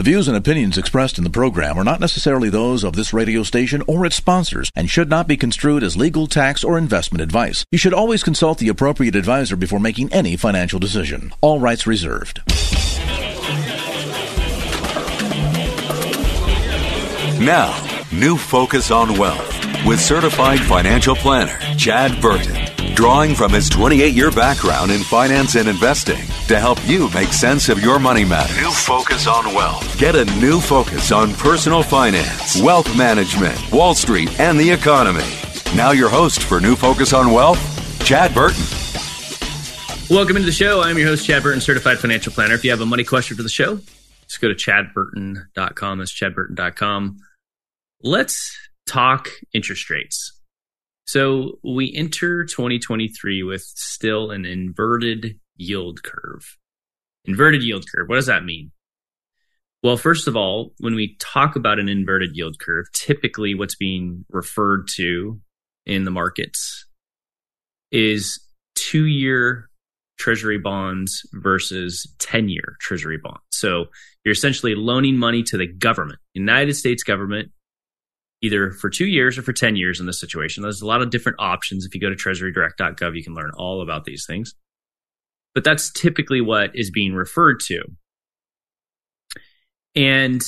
The views and opinions expressed in the program are not necessarily those of this radio station or its sponsors and should not be construed as legal, tax, or investment advice. You should always consult the appropriate advisor before making any financial decision. All rights reserved. Now, new focus on wealth with certified financial planner Chad Burton, drawing from his 28 year background in finance and investing to help you make sense of your money matters. New focus on wealth. Get a new focus on personal finance, wealth management, Wall Street, and the economy. Now, your host for New Focus on Wealth, Chad Burton. Welcome into the show. I'm your host, Chad Burton, certified financial planner. If you have a money question for the show, just go to chadburton.com. That's chadburton.com. Let's talk interest rates. So we enter 2023 with still an inverted yield curve. Inverted yield curve. What does that mean? Well, first of all, when we talk about an inverted yield curve, typically what's being referred to in the markets is two year treasury bonds versus 10 year treasury bonds. So you're essentially loaning money to the government, United States government, either for two years or for 10 years in this situation. There's a lot of different options. If you go to treasurydirect.gov, you can learn all about these things. But that's typically what is being referred to. And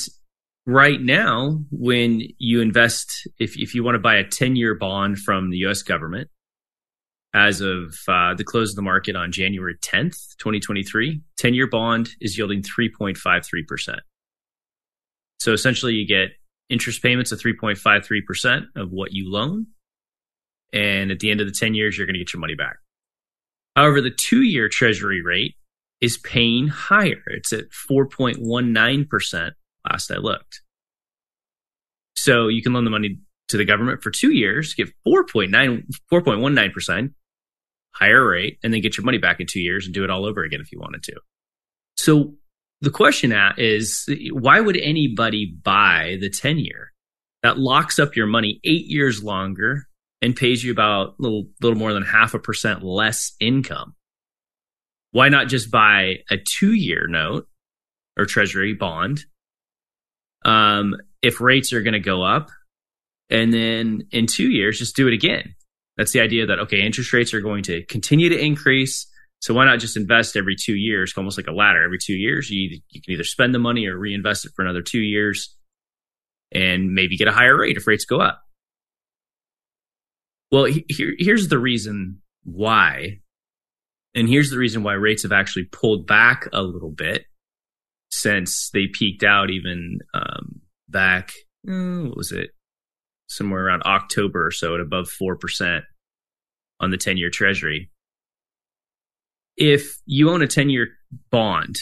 right now, when you invest, if, if you want to buy a 10 year bond from the US government, as of uh, the close of the market on January 10th, 2023, 10 year bond is yielding 3.53%. So essentially, you get interest payments of 3.53% of what you loan. And at the end of the 10 years, you're going to get your money back. However, the two year treasury rate is paying higher. It's at 4.19% last I looked. So you can loan the money to the government for two years, get 4.9, 4.19% higher rate, and then get your money back in two years and do it all over again if you wanted to. So the question is why would anybody buy the 10 year that locks up your money eight years longer and pays you about a little, little more than half a percent less income? Why not just buy a two year note or treasury bond? Um, if rates are going to go up and then in two years, just do it again. That's the idea that, okay, interest rates are going to continue to increase. So why not just invest every two years, almost like a ladder? Every two years, you, you can either spend the money or reinvest it for another two years and maybe get a higher rate if rates go up. Well, here, here's the reason why. And here's the reason why rates have actually pulled back a little bit since they peaked out even um, back, uh, what was it? Somewhere around October or so at above 4% on the 10 year treasury. If you own a 10 year bond,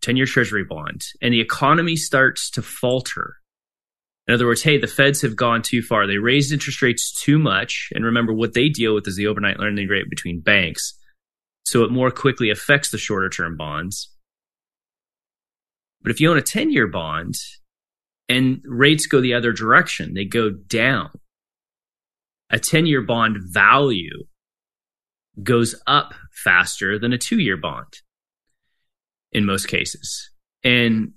10 year treasury bond, and the economy starts to falter, in other words, hey, the feds have gone too far. They raised interest rates too much. And remember, what they deal with is the overnight lending rate between banks. So it more quickly affects the shorter term bonds. But if you own a 10 year bond and rates go the other direction, they go down, a 10 year bond value goes up faster than a two year bond in most cases. And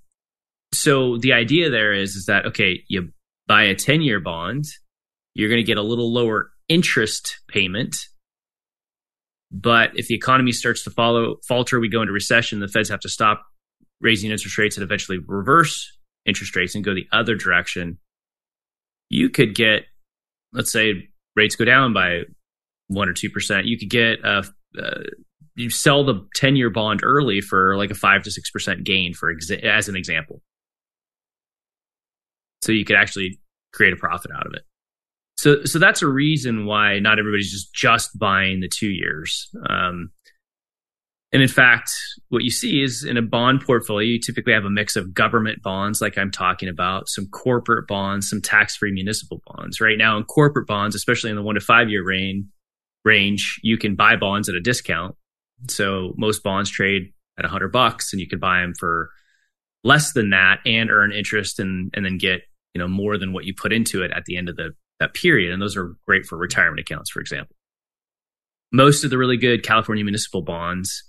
so the idea there is, is that, okay, you buy a 10 year bond, you're going to get a little lower interest payment. But if the economy starts to follow, falter, we go into recession, the feds have to stop raising interest rates and eventually reverse interest rates and go the other direction. You could get, let's say, rates go down by one or 2%. You could get a, uh, you sell the 10 year bond early for like a five to 6% gain for exa- as an example. So you could actually create a profit out of it. So, so that's a reason why not everybody's just just buying the two years. Um, And in fact, what you see is in a bond portfolio, you typically have a mix of government bonds, like I'm talking about, some corporate bonds, some tax free municipal bonds. Right now, in corporate bonds, especially in the one to five year range, range, you can buy bonds at a discount. So most bonds trade at 100 bucks, and you could buy them for less than that and earn interest and and then get you know more than what you put into it at the end of the that period. And those are great for retirement accounts, for example. Most of the really good California municipal bonds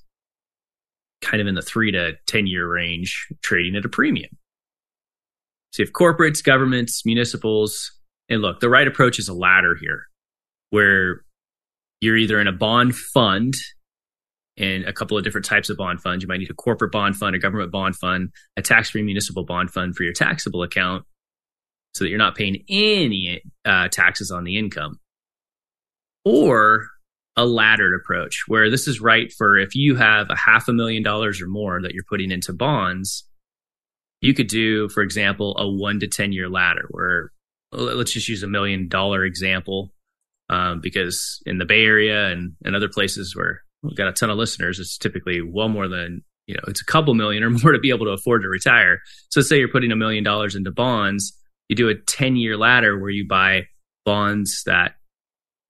kind of in the three to 10 year range, trading at a premium. So you have corporates, governments, municipals. And look, the right approach is a ladder here where you're either in a bond fund and a couple of different types of bond funds. You might need a corporate bond fund, a government bond fund, a tax free municipal bond fund for your taxable account so that you're not paying any uh, taxes on the income. Or a laddered approach where this is right for if you have a half a million dollars or more that you're putting into bonds, you could do, for example, a one to 10 year ladder where let's just use a million dollar example. Um, because in the Bay Area and, and other places where we've got a ton of listeners, it's typically well more than, you know, it's a couple million or more to be able to afford to retire. So say you're putting a million dollars into bonds, you do a 10 year ladder where you buy bonds that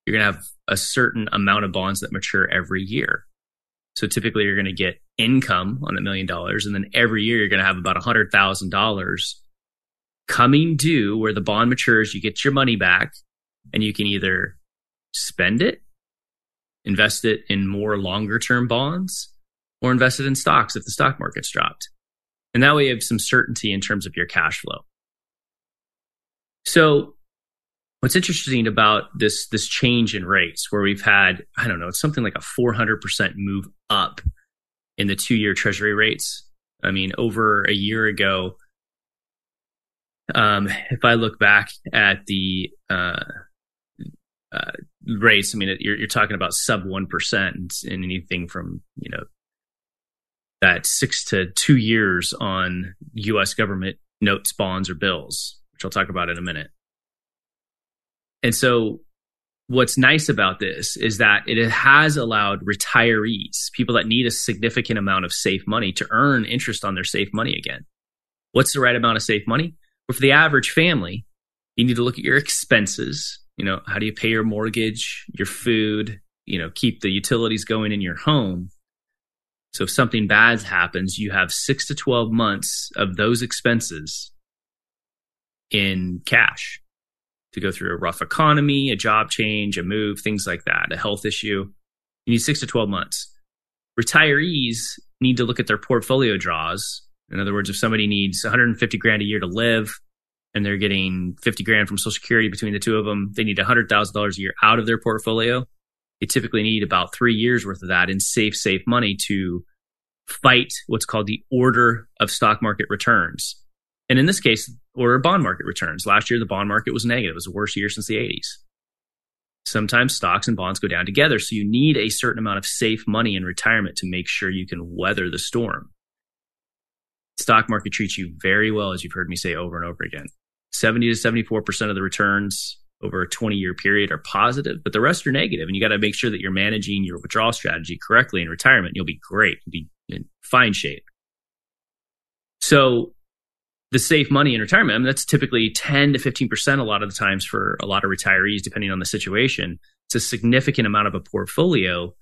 you're going to have a certain amount of bonds that mature every year. So typically you're going to get income on a million dollars. And then every year you're going to have about a hundred thousand dollars coming due where the bond matures. You get your money back and you can either spend it, invest it in more longer term bonds or invest it in stocks if the stock market's dropped. And that way you have some certainty in terms of your cash flow. So what's interesting about this this change in rates where we've had i don't know it's something like a 400% move up in the two year treasury rates i mean over a year ago um, if i look back at the uh, uh, rates i mean you're, you're talking about sub 1% in anything from you know that six to two years on us government notes bonds or bills which i'll talk about in a minute and so what's nice about this is that it has allowed retirees, people that need a significant amount of safe money, to earn interest on their safe money again. What's the right amount of safe money? Well, for the average family, you need to look at your expenses. You know, how do you pay your mortgage, your food, you know, keep the utilities going in your home? So if something bad happens, you have six to 12 months of those expenses in cash to go through a rough economy, a job change, a move, things like that, a health issue. You need six to 12 months. Retirees need to look at their portfolio draws. In other words, if somebody needs 150 grand a year to live and they're getting 50 grand from Social Security between the two of them, they need $100,000 a year out of their portfolio. They typically need about three years worth of that in safe, safe money to fight what's called the order of stock market returns. And in this case, or bond market returns. Last year, the bond market was negative. It was the worst year since the 80s. Sometimes stocks and bonds go down together. So you need a certain amount of safe money in retirement to make sure you can weather the storm. Stock market treats you very well, as you've heard me say over and over again. 70 to 74% of the returns over a 20 year period are positive, but the rest are negative. And you got to make sure that you're managing your withdrawal strategy correctly in retirement. You'll be great. You'll be in fine shape. So the safe money in retirement. I mean, that's typically 10 to 15% a lot of the times for a lot of retirees, depending on the situation. It's a significant amount of a portfolio.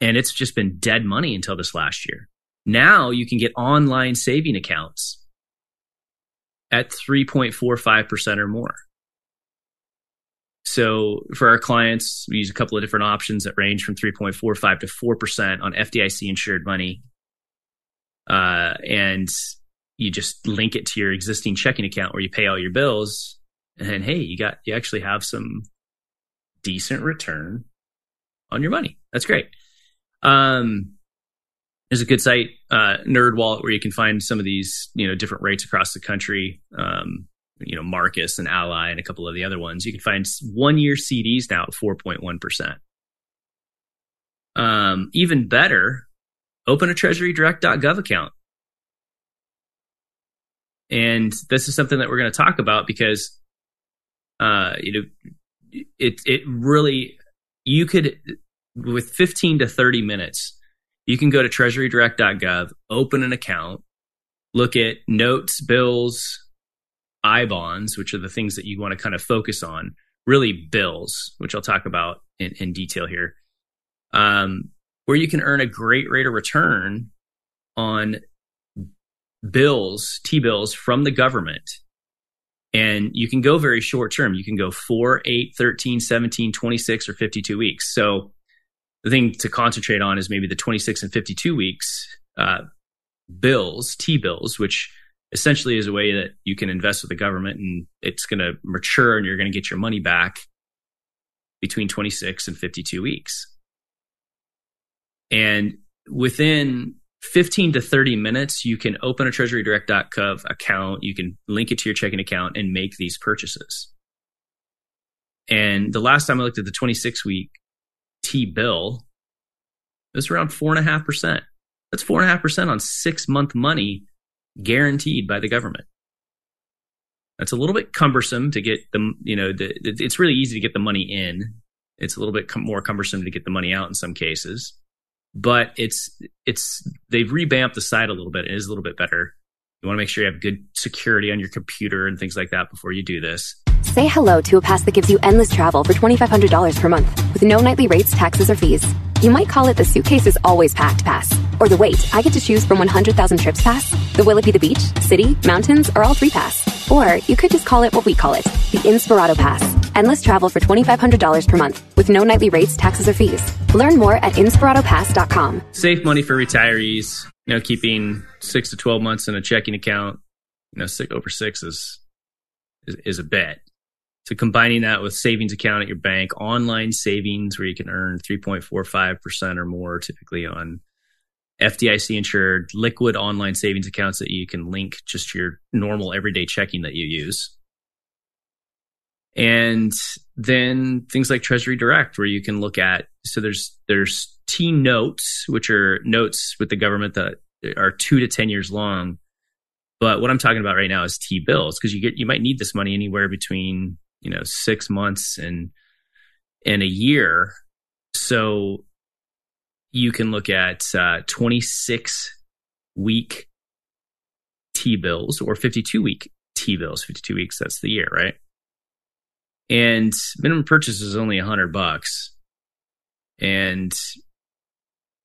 And it's just been dead money until this last year. Now you can get online saving accounts at 3.45% or more. So for our clients, we use a couple of different options that range from 3.45 to 4% on FDIC insured money. Uh, and you just link it to your existing checking account where you pay all your bills and hey you got you actually have some decent return on your money that's great um there's a good site uh NerdWallet where you can find some of these you know different rates across the country um you know marcus and ally and a couple of the other ones. You can find one year cds now at 4.1% um even better open a treasurydirect.gov account. And this is something that we're going to talk about because, uh, you know, it it really you could with 15 to 30 minutes you can go to treasurydirect.gov, open an account, look at notes, bills, I bonds, which are the things that you want to kind of focus on, really bills, which I'll talk about in, in detail here, um, where you can earn a great rate of return on bills, T bills from the government. And you can go very short term. You can go 4, 8, 13, 17, 26, or 52 weeks. So the thing to concentrate on is maybe the 26 and 52 weeks uh, bills, T bills, which essentially is a way that you can invest with the government and it's going to mature and you're going to get your money back between 26 and 52 weeks. And within 15 to 30 minutes, you can open a treasurydirect.gov account, you can link it to your checking account and make these purchases. And the last time I looked at the 26 week T bill, it was around 4.5%. That's 4.5% on six month money guaranteed by the government. That's a little bit cumbersome to get the, you know, the, it's really easy to get the money in. It's a little bit com- more cumbersome to get the money out in some cases, but it's, it's, they've revamped the site a little bit. It is a little bit better. You want to make sure you have good security on your computer and things like that before you do this. Say hello to a pass that gives you endless travel for $2,500 per month with no nightly rates, taxes, or fees. You might call it the suitcase is always packed pass. Or the wait, I get to choose from 100,000 trips pass. The will it be the beach, city, mountains, or all three pass. Or you could just call it what we call it, the Inspirato Pass. Endless travel for $2,500 per month with no nightly rates, taxes, or fees. Learn more at InspiratoPass.com. Save money for retirees. You know, keeping six to 12 months in a checking account, you know, six, over six is, is, is a bet. So combining that with savings account at your bank, online savings where you can earn 3.45% or more typically on FDIC insured liquid online savings accounts that you can link just to your normal everyday checking that you use. And then things like Treasury Direct, where you can look at so there's there's T notes, which are notes with the government that are two to ten years long. But what I'm talking about right now is T bills because you get you might need this money anywhere between you know six months and and a year. So you can look at uh, 26 week T bills or 52 week T bills. 52 weeks, that's the year, right? And minimum purchase is only 100 bucks. And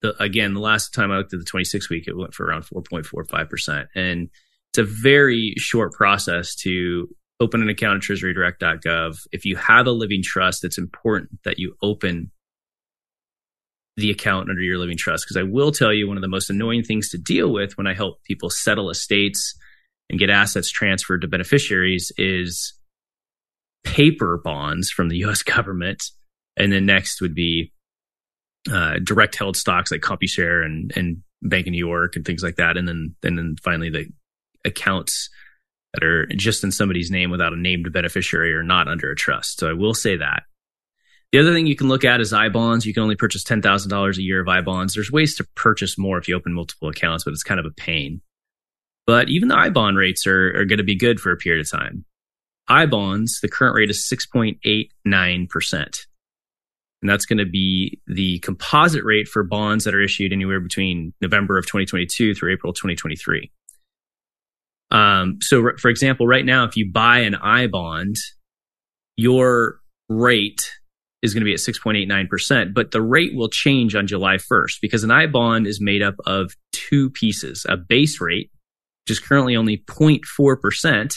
the, again, the last time I looked at the 26 week, it went for around 4.45%. And it's a very short process to open an account at treasurydirect.gov. If you have a living trust, it's important that you open the account under your living trust. Because I will tell you, one of the most annoying things to deal with when I help people settle estates and get assets transferred to beneficiaries is paper bonds from the US government. And then next would be uh, direct held stocks like Computershare and, and Bank of New York and things like that. And then, and then finally the accounts that are just in somebody's name without a named beneficiary or not under a trust. So I will say that. The other thing you can look at is I bonds. You can only purchase $10,000 a year of I bonds. There's ways to purchase more if you open multiple accounts, but it's kind of a pain. But even the I bond rates are, are going to be good for a period of time. I bonds, the current rate is 6.89%. And that's going to be the composite rate for bonds that are issued anywhere between November of 2022 through April 2023. Um, so, for example, right now, if you buy an I bond, your rate is going to be at 6.89%, but the rate will change on July 1st because an I bond is made up of two pieces a base rate, which is currently only 0.4%,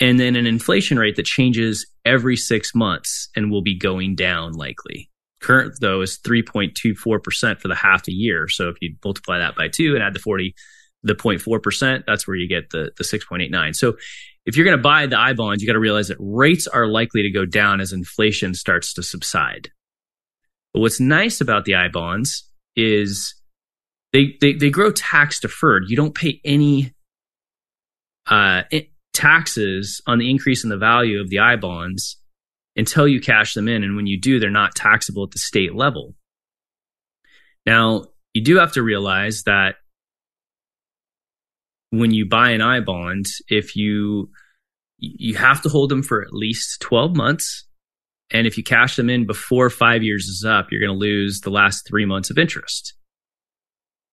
and then an inflation rate that changes every six months and will be going down likely. Current, though, is 3.24% for the half a year. So if you multiply that by two and add the 40, the 0.4%, that's where you get the, the 6.89. So if you're going to buy the I bonds, you got to realize that rates are likely to go down as inflation starts to subside. But what's nice about the I bonds is they, they, they grow tax deferred. You don't pay any uh, taxes on the increase in the value of the I bonds until you cash them in. And when you do, they're not taxable at the state level. Now, you do have to realize that when you buy an I bond, if you you have to hold them for at least 12 months. And if you cash them in before five years is up, you're going to lose the last three months of interest.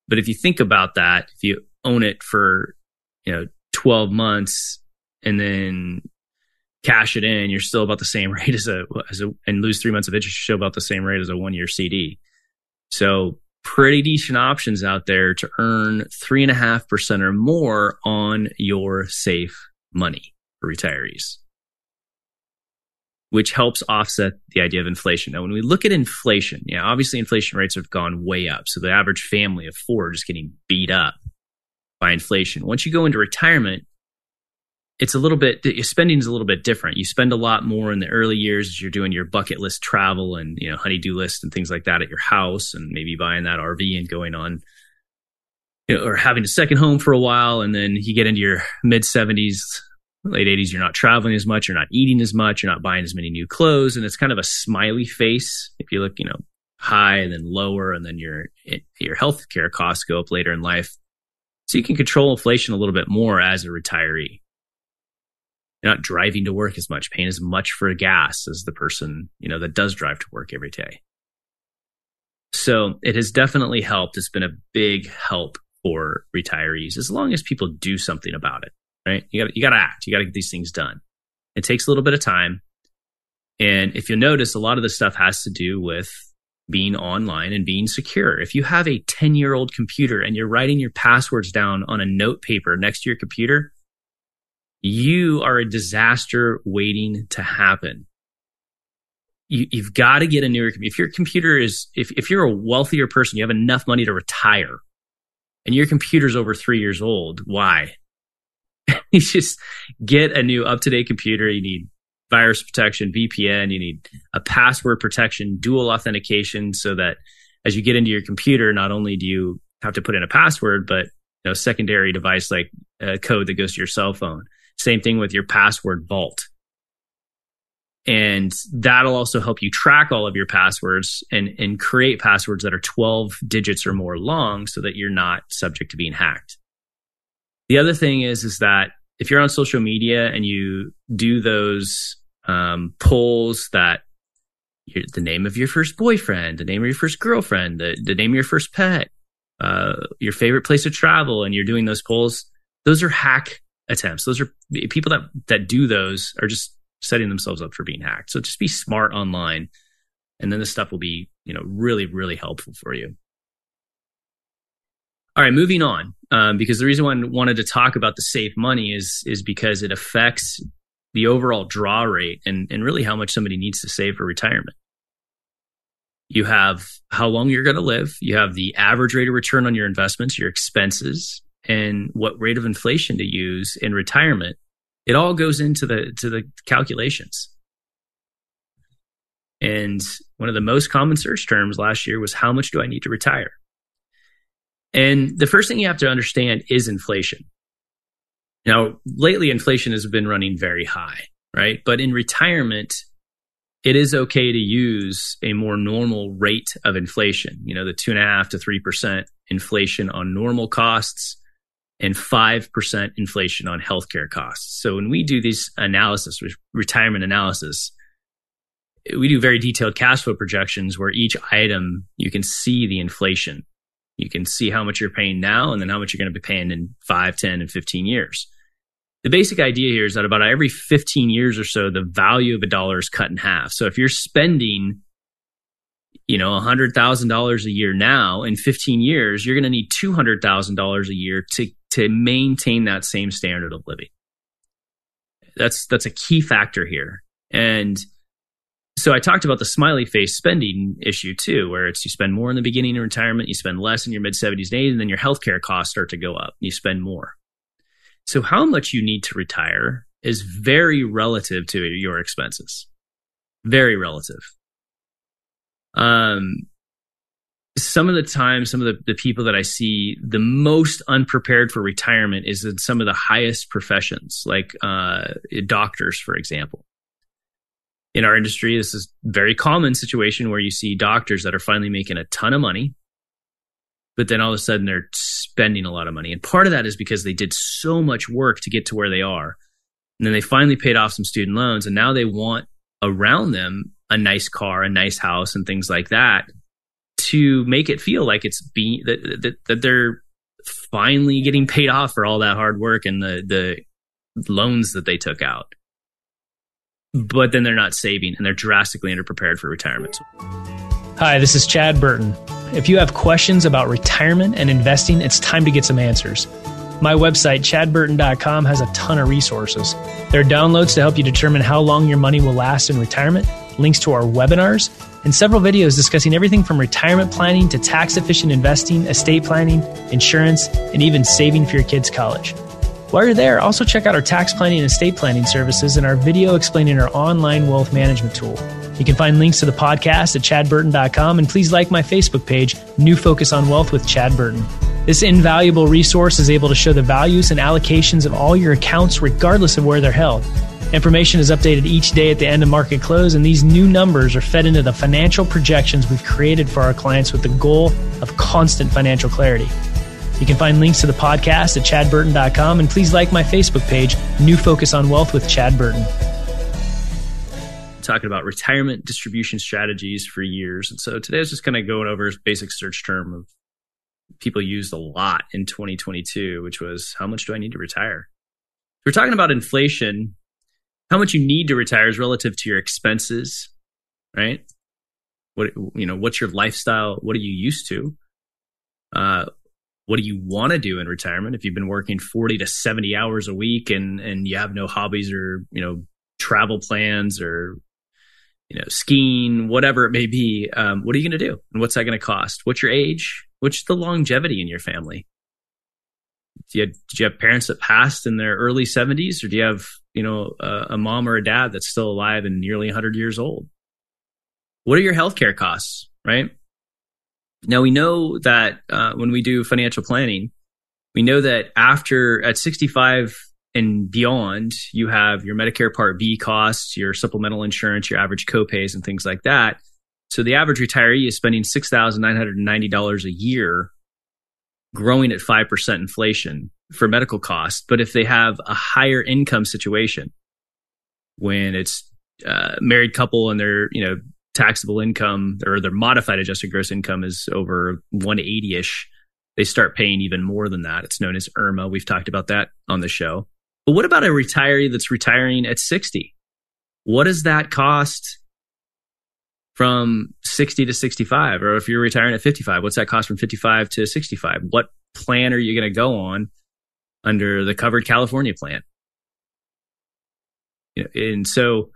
But if you think about that, if you own it for, you know, 12 months and then cash it in, you're still about the same rate as a, as a and lose three months of interest, you're still about the same rate as a one year CD. So pretty decent options out there to earn three and a half percent or more on your safe money for retirees, which helps offset the idea of inflation. Now, when we look at inflation, yeah, obviously inflation rates have gone way up. So the average family of four is getting beat up by inflation. Once you go into retirement, it's a little bit your spending is a little bit different. You spend a lot more in the early years as you're doing your bucket list travel and you know honey-do list and things like that at your house, and maybe buying that RV and going on, you know, or having a second home for a while, and then you get into your mid seventies, late eighties. You're not traveling as much, you're not eating as much, you're not buying as many new clothes, and it's kind of a smiley face. If you look, you know, high and then lower, and then your your health care costs go up later in life. So you can control inflation a little bit more as a retiree you're not driving to work as much, paying as much for gas as the person, you know, that does drive to work every day. So it has definitely helped. It's been a big help for retirees as long as people do something about it, right? You got you got to act. You got to get these things done. It takes a little bit of time. And if you notice, a lot of the stuff has to do with being online and being secure. If you have a 10 year old computer and you're writing your passwords down on a note paper next to your computer, you are a disaster waiting to happen. You, have got to get a newer computer. if your computer is if, if you're a wealthier person you have enough money to retire and your computer's over three years old why you just get a new up-to-date computer you need virus protection vpn you need a password protection dual authentication so that as you get into your computer not only do you have to put in a password but you know secondary device like a code that goes to your cell phone same thing with your password vault. And that'll also help you track all of your passwords and, and create passwords that are 12 digits or more long so that you're not subject to being hacked. The other thing is, is that if you're on social media and you do those um, polls that the name of your first boyfriend, the name of your first girlfriend, the, the name of your first pet, uh, your favorite place to travel, and you're doing those polls, those are hack attempts. Those are people that that do those are just setting themselves up for being hacked. So just be smart online, and then this stuff will be you know really really helpful for you. All right, moving on. Um, because the reason why I wanted to talk about the safe money is is because it affects the overall draw rate and and really how much somebody needs to save for retirement. You have how long you're going to live. You have the average rate of return on your investments, your expenses, and what rate of inflation to use in retirement it all goes into the to the calculations. And one of the most common search terms last year was how much do i need to retire? And the first thing you have to understand is inflation. Now lately inflation has been running very high right? But in retirement it is okay to use a more normal rate of inflation you know the two and a half to three percent inflation on normal costs and 5% inflation on healthcare costs. So when we do these analysis, retirement analysis, we do very detailed cash flow projections where each item you can see the inflation. You can see how much you're paying now and then how much you're going to be paying in 5, 10, and 15 years. The basic idea here is that about every 15 years or so, the value of a dollar is cut in half. So if you're spending you know, $100,000 a year now, in 15 years, you're going to need $200,000 a year to, to maintain that same standard of living. That's, that's a key factor here. And so I talked about the smiley face spending issue too, where it's you spend more in the beginning of retirement, you spend less in your mid 70s and 80s, and then your healthcare costs start to go up. And You spend more. So how much you need to retire is very relative to your expenses. Very relative. Um, some of the time, some of the, the people that I see the most unprepared for retirement is in some of the highest professions, like uh, doctors, for example. In our industry, this is very common situation where you see doctors that are finally making a ton of money, but then all of a sudden they're spending a lot of money. And part of that is because they did so much work to get to where they are. And then they finally paid off some student loans, and now they want around them a nice car, a nice house, and things like that to make it feel like it's being that, that that they're finally getting paid off for all that hard work and the the loans that they took out. But then they're not saving and they're drastically underprepared for retirement. Hi, this is Chad Burton. If you have questions about retirement and investing, it's time to get some answers. My website, chadburton.com, has a ton of resources. There are downloads to help you determine how long your money will last in retirement, links to our webinars, and several videos discussing everything from retirement planning to tax efficient investing, estate planning, insurance, and even saving for your kids' college. While you're there, also check out our tax planning and estate planning services and our video explaining our online wealth management tool. You can find links to the podcast at chadburton.com and please like my Facebook page, New Focus on Wealth with Chad Burton. This invaluable resource is able to show the values and allocations of all your accounts regardless of where they're held. Information is updated each day at the end of market close, and these new numbers are fed into the financial projections we've created for our clients with the goal of constant financial clarity. You can find links to the podcast at chadburton.com, and please like my Facebook page, New Focus on Wealth with Chad Burton talking about retirement distribution strategies for years. And so today I was just kind of going over a basic search term of people used a lot in 2022, which was how much do I need to retire? We're talking about inflation. How much you need to retire is relative to your expenses, right? What you know, what's your lifestyle? What are you used to? Uh, what do you want to do in retirement? If you've been working 40 to 70 hours a week and and you have no hobbies or you know travel plans or you know, skiing, whatever it may be. Um, what are you going to do? And what's that going to cost? What's your age? What's the longevity in your family? Do you, have, do you have parents that passed in their early 70s, or do you have, you know, a, a mom or a dad that's still alive and nearly 100 years old? What are your healthcare costs, right? Now, we know that uh, when we do financial planning, we know that after at 65 and beyond, you have your Medicare Part B costs, your supplemental insurance, your average copays, and things like that. So the average retiree is spending $6,990 a year, growing at 5% inflation for medical costs. But if they have a higher income situation, when it's a uh, married couple and their, you know, taxable income or their modified adjusted gross income is over 180 ish, they start paying even more than that. It's known as IRMAA. We've talked about that on the show. But what about a retiree that's retiring at 60? What does that cost from 60 to 65? Or if you're retiring at 55, what's that cost from 55 to 65? What plan are you going to go on under the covered California plan? And so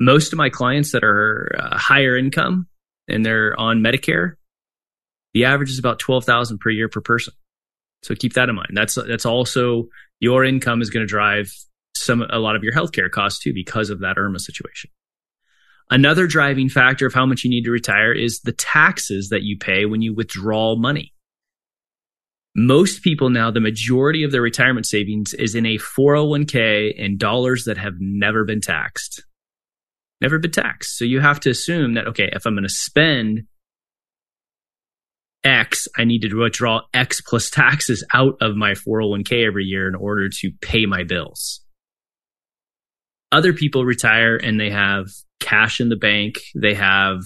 most of my clients that are uh, higher income and they're on Medicare, the average is about 12,000 per year per person. So keep that in mind. That's that's also your income is going to drive some a lot of your healthcare costs too because of that IRMAA situation. Another driving factor of how much you need to retire is the taxes that you pay when you withdraw money. Most people now, the majority of their retirement savings is in a 401k in dollars that have never been taxed. Never been taxed. So you have to assume that, okay, if I'm going to spend X, I need to withdraw X plus taxes out of my 401k every year in order to pay my bills. Other people retire and they have cash in the bank. They have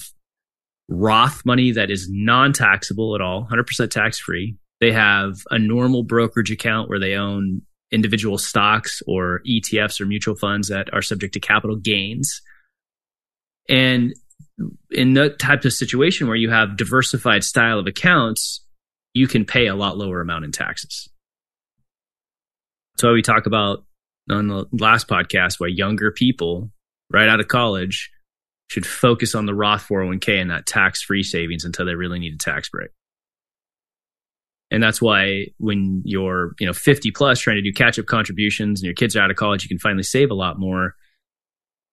Roth money that is non taxable at all, 100% tax free. They have a normal brokerage account where they own individual stocks or ETFs or mutual funds that are subject to capital gains. And in that type of situation where you have diversified style of accounts, you can pay a lot lower amount in taxes. That's why we talk about on the last podcast why younger people right out of college should focus on the Roth 401k and that tax free savings until they really need a tax break. And that's why when you're, you know, 50 plus trying to do catch up contributions and your kids are out of college, you can finally save a lot more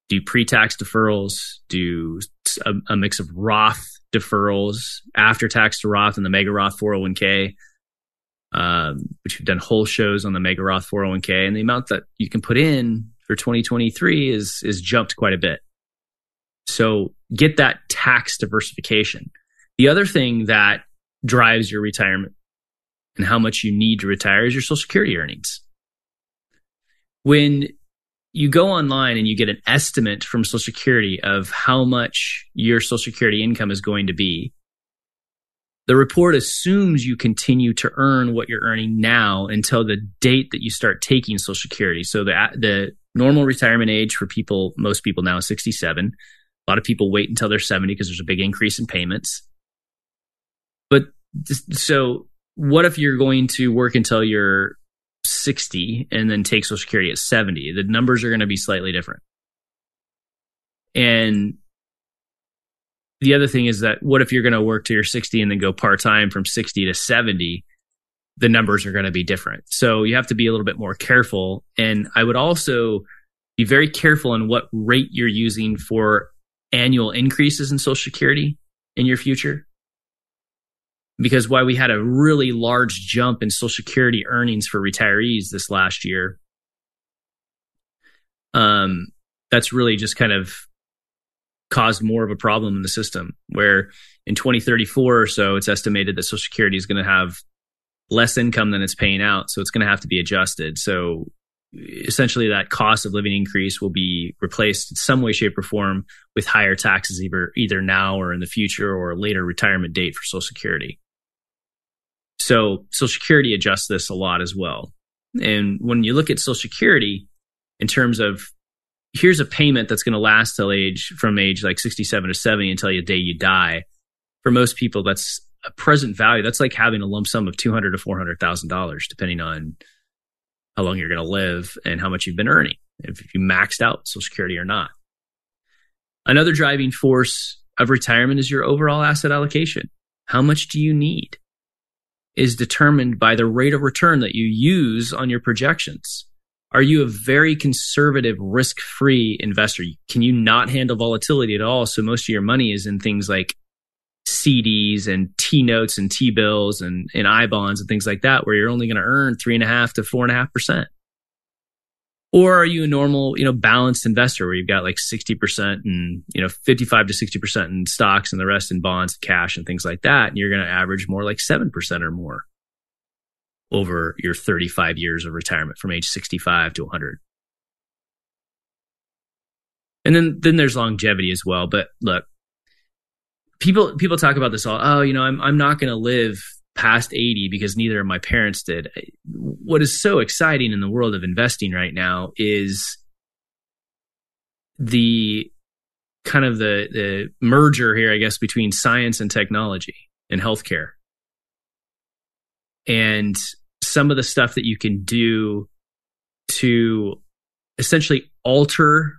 do pre-tax deferrals, do a, a, mix of Roth deferrals, after tax to Roth and the Mega Roth 401k, um, which we've done whole shows on the Mega Roth 401k, and the amount that you can put in for 2023 is is jumped quite a bit. So get that tax diversification. The other thing that drives your retirement and how much you need to retire is your Social Security earnings. When you go online and you get an estimate from Social Security of how much your Social Security income is going to be. The report assumes you continue to earn what you're earning now until the date that you start taking Social Security. So the the normal retirement age for people, most people now is 67. A lot of people wait until they're 70 because there's a big increase in payments. But so what if you're going to work until you're 60 and then take Social Security at 70? The numbers are going to be slightly different. And the other thing is that what if you're going to work to your 60 and then go part time from 60 to 70? The numbers are going to be different. So you have to be a little bit more careful. And I would also be very careful on what rate you're using for annual increases in Social Security in your future. Because while we had a really large jump in Social Security earnings for retirees this last year, um, that's really just kind of caused more of a problem in the system. Where in 2034 or so, it's estimated that Social Security is going to have less income than it's paying out. So it's going to have to be adjusted. So essentially, that cost of living increase will be replaced in some way, shape, or form with higher taxes, either, either now or in the future or a later retirement date for Social Security. So Social Security adjusts this a lot as well. And when you look at Social Security in terms of here's a payment that's going to last till age from age like 67 to 70 until the day you die. For most people, that's a present value. That's like having a lump sum of 200 to 400,000 dollars, depending on how long you're going to live and how much you've been earning, if you maxed out Social Security or not. Another driving force of retirement is your overall asset allocation. How much do you need? Is determined by the rate of return that you use on your projections. Are you a very conservative, risk free investor? Can you not handle volatility at all? So most of your money is in things like CDs and T notes and T bills and, and I bonds and things like that, where you're only going to earn three and a half to four and a half percent. Or are you a normal, you know, balanced investor where you've got like 60% and, you know, 55 to 60% in stocks and the rest in bonds, cash and things like that. And you're going to average more like 7% or more over your 35 years of retirement from age 65 to 100. And then, then there's longevity as well. But look, people, people talk about this all. Oh, you know, I'm, I'm not going to live past 80 because neither of my parents did. What is so exciting in the world of investing right now is the kind of the, the merger here, I guess, between science and technology and healthcare. And some of the stuff that you can do to essentially alter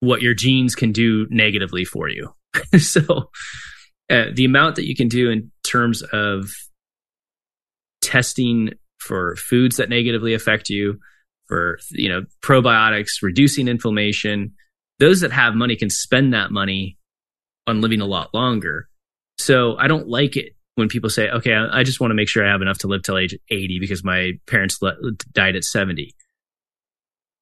what your genes can do negatively for you. so, uh, the amount that you can do in terms of testing for foods that negatively affect you, for you know probiotics, reducing inflammation, those that have money can spend that money on living a lot longer. So I don't like it when people say, okay, I just want to make sure I have enough to live till age 80 because my parents died at 70.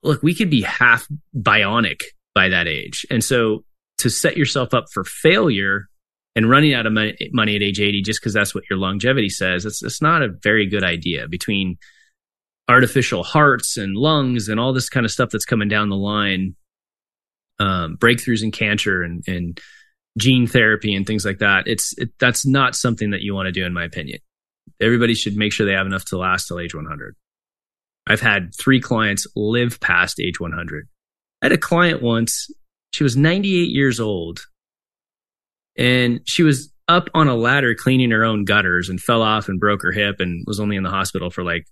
Look, we could be half bionic by that age. And so to set yourself up for failure and running out of money at age 80 just because that's what your longevity says, it's, it's not a very good idea between artificial hearts and lungs and all this kind of stuff that's coming down the line, um, breakthroughs in cancer and, and gene therapy and things like that. It's it, that's not something that you want to do, in my opinion. Everybody should make sure they have enough to last till age 100. I've had three clients live past age 100. I had a client once. She was 98 years old, and she was up on a ladder cleaning her own gutters and fell off and broke her hip and was only in the hospital for like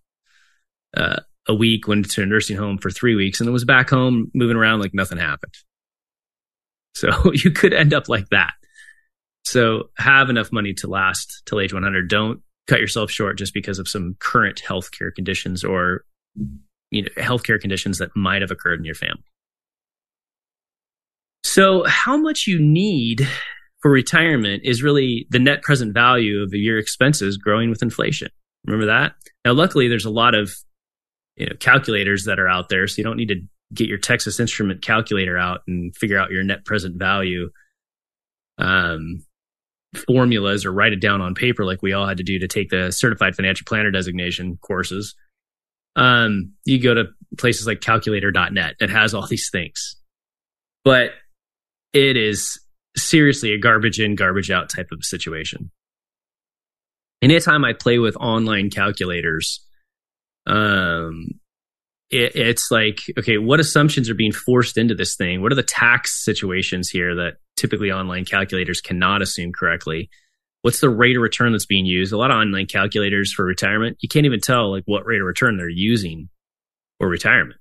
uh, a week. Went to a nursing home for three weeks and then was back home moving around like nothing happened. So you could end up like that. So have enough money to last till age 100. Don't cut yourself short just because of some current healthcare conditions or you know healthcare conditions that might have occurred in your family. So how much you need for retirement is really the net present value of your expenses growing with inflation. Remember that? Now luckily there's a lot of you know calculators that are out there so you don't need to get your Texas Instrument calculator out and figure out your net present value um, formulas or write it down on paper like we all had to do to take the certified financial planner designation courses. Um, you go to places like calculator.net. It has all these things, but it is seriously a garbage in, garbage out type of situation. anytime I play with online calculators, um, it, it's like, okay, what assumptions are being forced into this thing? What are the tax situations here that typically online calculators cannot assume correctly? What's the rate of return that's being used? A lot of online calculators for retirement, you can't even tell like what rate of return they're using for retirement.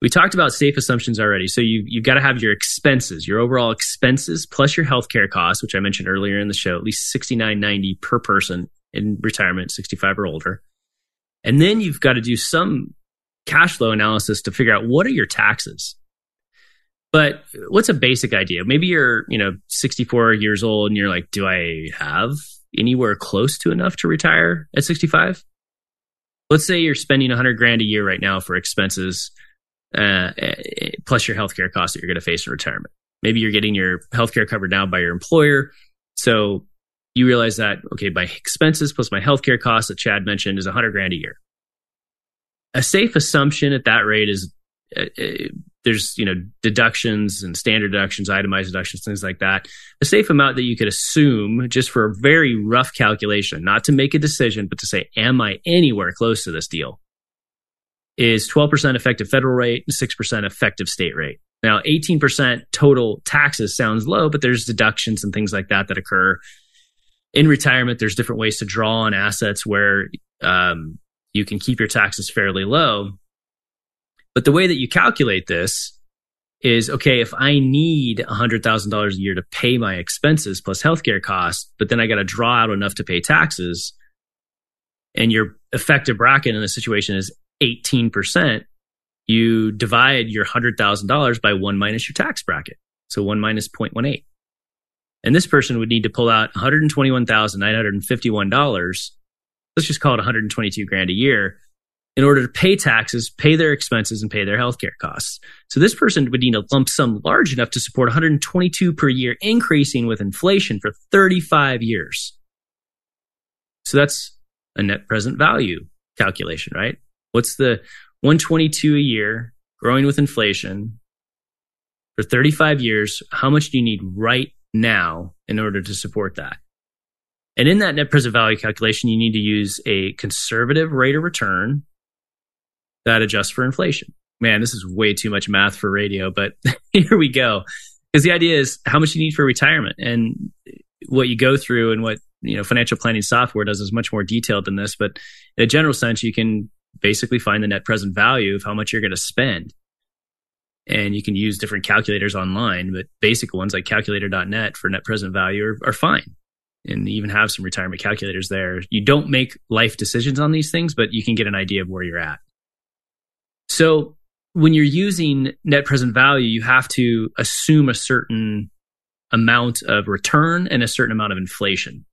We talked about safe assumptions already. So you, you've got to have your expenses, your overall expenses plus your healthcare costs, which I mentioned earlier in the show, at least sixty nine ninety per person in retirement, 65 or older. And then you've got to do some cash flow analysis to figure out what are your taxes. But what's a basic idea? Maybe you're, you know, 64 years old and you're like, do I have anywhere close to enough to retire at 65? Let's say you're spending 100 grand a year right now for expenses, uh, plus your healthcare costs that you're going to face in retirement. Maybe you're getting your healthcare covered now by your employer. So you realize that, okay, my expenses plus my healthcare costs that Chad mentioned is 100 grand a year. A safe assumption at that rate is uh, uh, there's, you know, deductions and standard deductions, itemized deductions, things like that. A safe amount that you could assume just for a very rough calculation, not to make a decision, but to say, am I anywhere close to this deal? Is 12% effective federal rate and 6% effective state rate. Now, 18% total taxes sounds low, but there's deductions and things like that that occur in retirement, there's different ways to draw on assets where um, you can keep your taxes fairly low. But the way that you calculate this is okay, if I need $100,000 a year to pay my expenses plus healthcare costs, but then I got to draw out enough to pay taxes, and your effective bracket in the situation is 18%, you divide your $100,000 by one minus your tax bracket. So one minus 0.18. And this person would need to pull out $121,951. Let's just call it 122 grand a year in order to pay taxes, pay their expenses, and pay their healthcare costs. So this person would need a lump sum large enough to support 122 per year, increasing with inflation for 35 years. So that's a net present value calculation, right? What's the 122 a year growing with inflation for 35 years? How much do you need right now in order to support that. And in that net present value calculation, you need to use a conservative rate of return that adjusts for inflation. Man, this is way too much math for radio, but here we go. Because the idea is how much you need for retirement and what you go through and what you know financial planning software does is much more detailed than this. But in a general sense, you can basically find the net present value of how much you're going to spend and you can use different calculators online, but basic ones like calculator.net for net present value are, are fine. And even have some retirement calculators there. You don't make life decisions on these things, but you can get an idea of where you're at. So when you're using net present value, you have to assume a certain amount of return and a certain amount of inflation.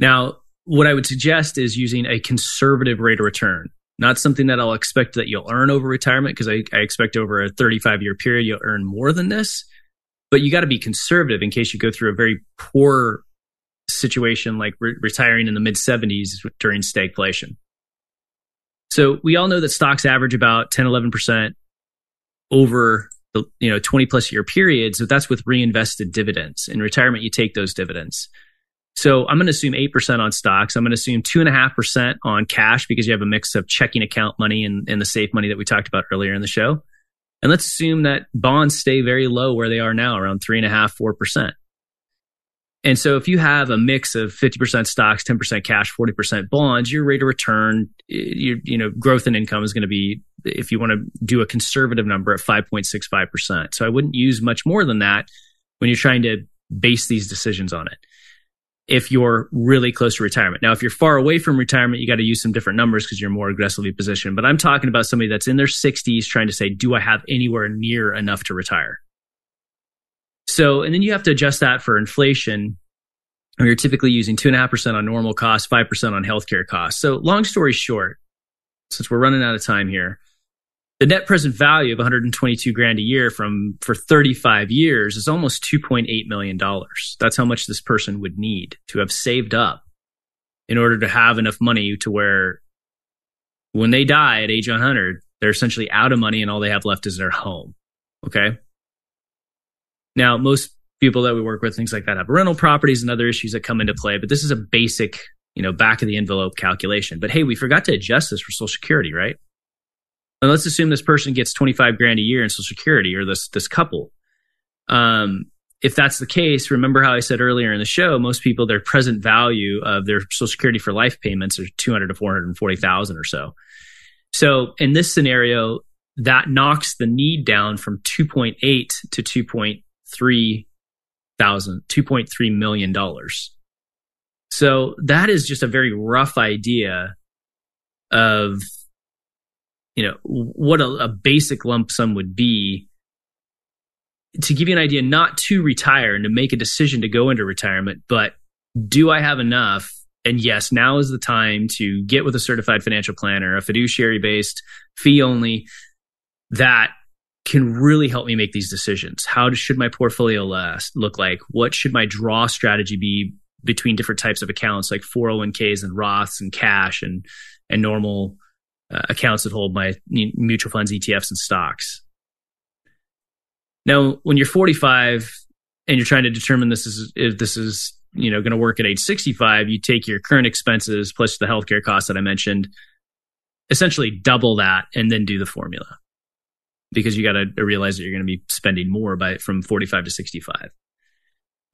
Now, what I would suggest is using a conservative rate of return not something that I'll expect that you'll earn over retirement because I, I, expect over a 35 year period you'll earn more than this. But you got to be conservative in case you go through a very poor situation like re- retiring in the mid 70s during stagflation. So we all know that stocks average about 10, 11% over the you know 20 plus year periods. So that's with reinvested dividends. In retirement, you take those dividends. So I'm going to assume 8% on stocks. I'm going to assume 2.5% on cash because you have a mix of checking account money and, and the safe money that we talked about earlier in the show. And let's assume that bonds stay very low where they are now, around 3.5%, 4%. And so if you have a mix of 50% stocks, 10% cash, 40% bonds, your rate of return, your, you know, growth in income is going to be, if you want to do a conservative number at 5.65%. So I wouldn't use much more than that when you're trying to base these decisions on it if you're really close to retirement. Now, if you're far away from retirement, you got to use some different numbers because you're more aggressively positioned. But I'm talking about somebody that's in their 60s trying to say, do I have anywhere near enough to retire? So, and then you have to adjust that for inflation. You're typically using 2.5% on normal costs, 5% on healthcare costs. So, long story short, since we're running out of time here, the net present value of 122 grand a year from for 35 years is almost 2.8 million dollars. That's how much this person would need to have saved up in order to have enough money to where when they die at age 100, they're essentially out of money and all they have left is their home. Okay? Now, most people that we work with, things like that, have rental properties and other issues that come into play. But this is a basic, you know, back of the envelope calculation. But hey, we forgot to adjust this for Social Security, right? And let's assume this person gets 25 grand a year in Social Security or this this couple. Um, if that's the case, remember how I said earlier in the show, most people their present value of their Social Security for life payments are 200 to 440,000 or so. So in this scenario, that knocks the need down from 2.8 to 2.3 thousand, 2.3 million dollars. So that is just a very rough idea of you know what a, a basic lump sum would be to give you an idea, not to retire and to make a decision to go into retirement, but do I have enough? And yes, now is the time to get with a certified financial planner, a fiduciary based fee only that can really help me make these decisions. How should my portfolio last look like? What should my draw strategy be between different types of accounts like 401ks and Roths and cash and and normal uh, accounts that hold my mutual funds, ETFs and stocks? Now, when you're 45 and you're trying to determine this is if this is you know going to work at age 65, you take your current expenses plus the healthcare costs that I mentioned, essentially double that, and then do the formula because you got to realize that you're going to be spending more by from 45 to 65.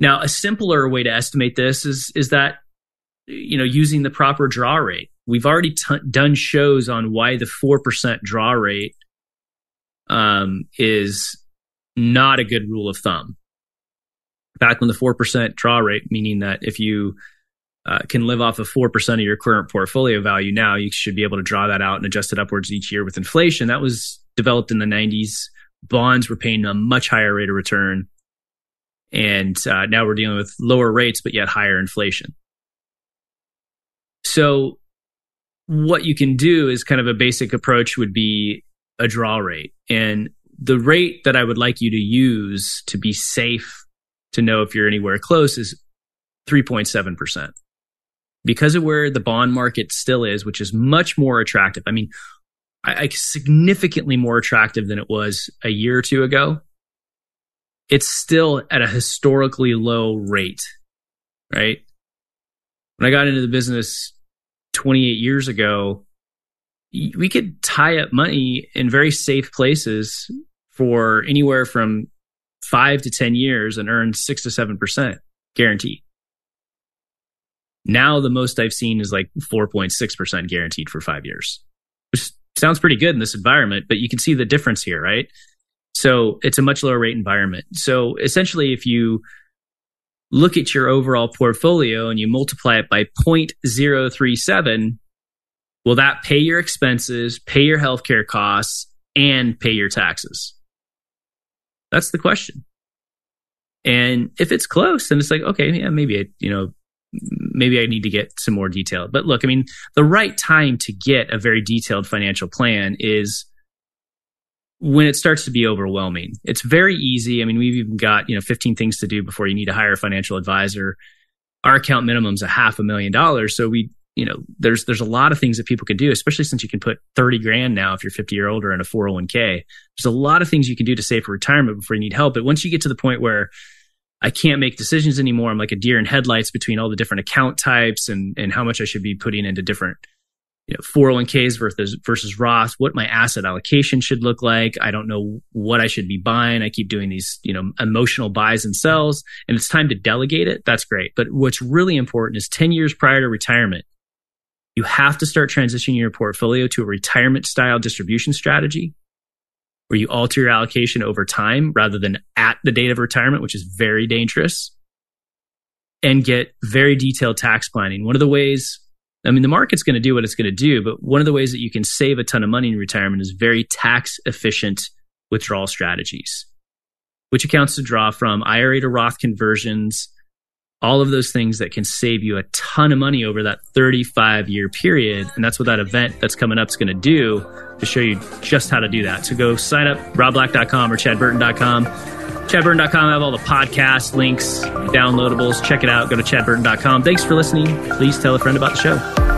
Now, a simpler way to estimate this is is that you know using the proper draw rate. We've already t- done shows on why the four percent draw rate um, is not a good rule of thumb. Back when the 4% draw rate, meaning that if you uh, can live off of 4% of your current portfolio value now, you should be able to draw that out and adjust it upwards each year with inflation. That was developed in the 90s. Bonds were paying a much higher rate of return. And uh, now we're dealing with lower rates, but yet higher inflation. So, what you can do is kind of a basic approach would be a draw rate. And the rate that I would like you to use to be safe to know if you're anywhere close is 3.7%. Because of where the bond market still is, which is much more attractive. I mean, I, I, significantly more attractive than it was a year or two ago. It's still at a historically low rate, right? When I got into the business 28 years ago, we could tie up money in very safe places for anywhere from five to 10 years and earn six to 7% guaranteed. Now, the most I've seen is like 4.6% guaranteed for five years, which sounds pretty good in this environment, but you can see the difference here, right? So it's a much lower rate environment. So essentially, if you look at your overall portfolio and you multiply it by 0.037, will that pay your expenses, pay your healthcare costs, and pay your taxes? That's the question. And if it's close, then it's like, okay, yeah, maybe I, you know, maybe I need to get some more detail. But look, I mean, the right time to get a very detailed financial plan is when it starts to be overwhelming. It's very easy. I mean, we've even got, you know, 15 things to do before you need to hire a financial advisor. Our account minimum is a half a million dollars. So we you know, there's there's a lot of things that people can do, especially since you can put 30 grand now if you're 50 year older in a 401k. There's a lot of things you can do to save for retirement before you need help. But once you get to the point where I can't make decisions anymore, I'm like a deer in headlights between all the different account types and and how much I should be putting into different you know 401ks versus versus Roth, what my asset allocation should look like. I don't know what I should be buying. I keep doing these, you know, emotional buys and sells and it's time to delegate it. That's great. But what's really important is 10 years prior to retirement, you have to start transitioning your portfolio to a retirement style distribution strategy where you alter your allocation over time rather than at the date of retirement, which is very dangerous, and get very detailed tax planning. One of the ways, I mean, the market's going to do what it's going to do, but one of the ways that you can save a ton of money in retirement is very tax efficient withdrawal strategies. Which accounts to draw from IRA to Roth conversions, all of those things that can save you a ton of money over that 35 year period. And that's what that event that's coming up is going to do to show you just how to do that. So go sign up, robblack.com or chadburton.com. Chadburton.com, I have all the podcast links, downloadables. Check it out. Go to chadburton.com. Thanks for listening. Please tell a friend about the show.